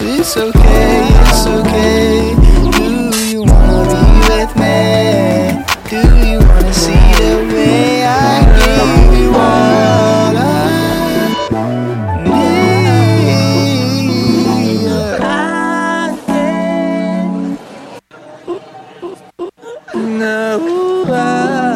It's okay, it's okay. Do you wanna be with me? Do you wanna see the way I give you all I need? No, I,